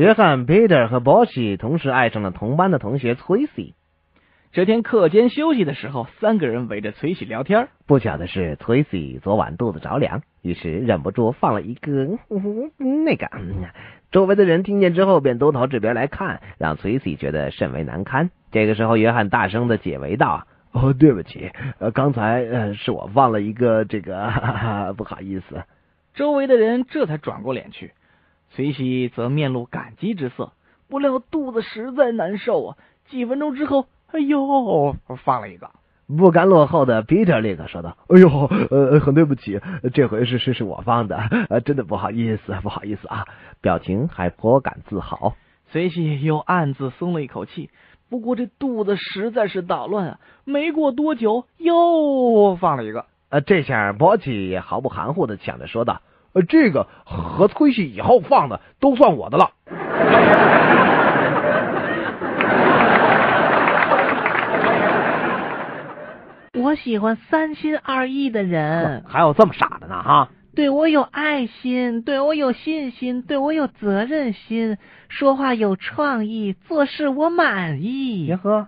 约翰、Peter 和 Boshy 同时爱上了同班的同学 Tracy。这天课间休息的时候，三个人围着崔西聊天。不巧的是，Tracy 昨晚肚子着凉，于是忍不住放了一个那个。周围的人听见之后，便都朝这边来看，让 Tracy 觉得甚为难堪。这个时候，约翰大声的解围道：“哦，对不起，呃，刚才呃是我放了一个这个，哈哈，不好意思。”周围的人这才转过脸去，崔西则面露感激之色。不料肚子实在难受啊！几分钟之后，哎呦，放了一个。不甘落后的 Peter 立刻说道：“哎呦，呃，很对不起，这回是是是我放的，呃，真的不好意思，不好意思啊。”表情还颇感自豪。随喜又暗自松了一口气。不过这肚子实在是捣乱啊！没过多久，又放了一个。呃，这下 h 也毫不含糊的抢着说道：“呃，这个和崔西以后放的都算我的了。”我喜欢三心二意的人，还有这么傻的呢哈！对我有爱心，对我有信心，对我有责任心，说话有创意，做事我满意。别喝。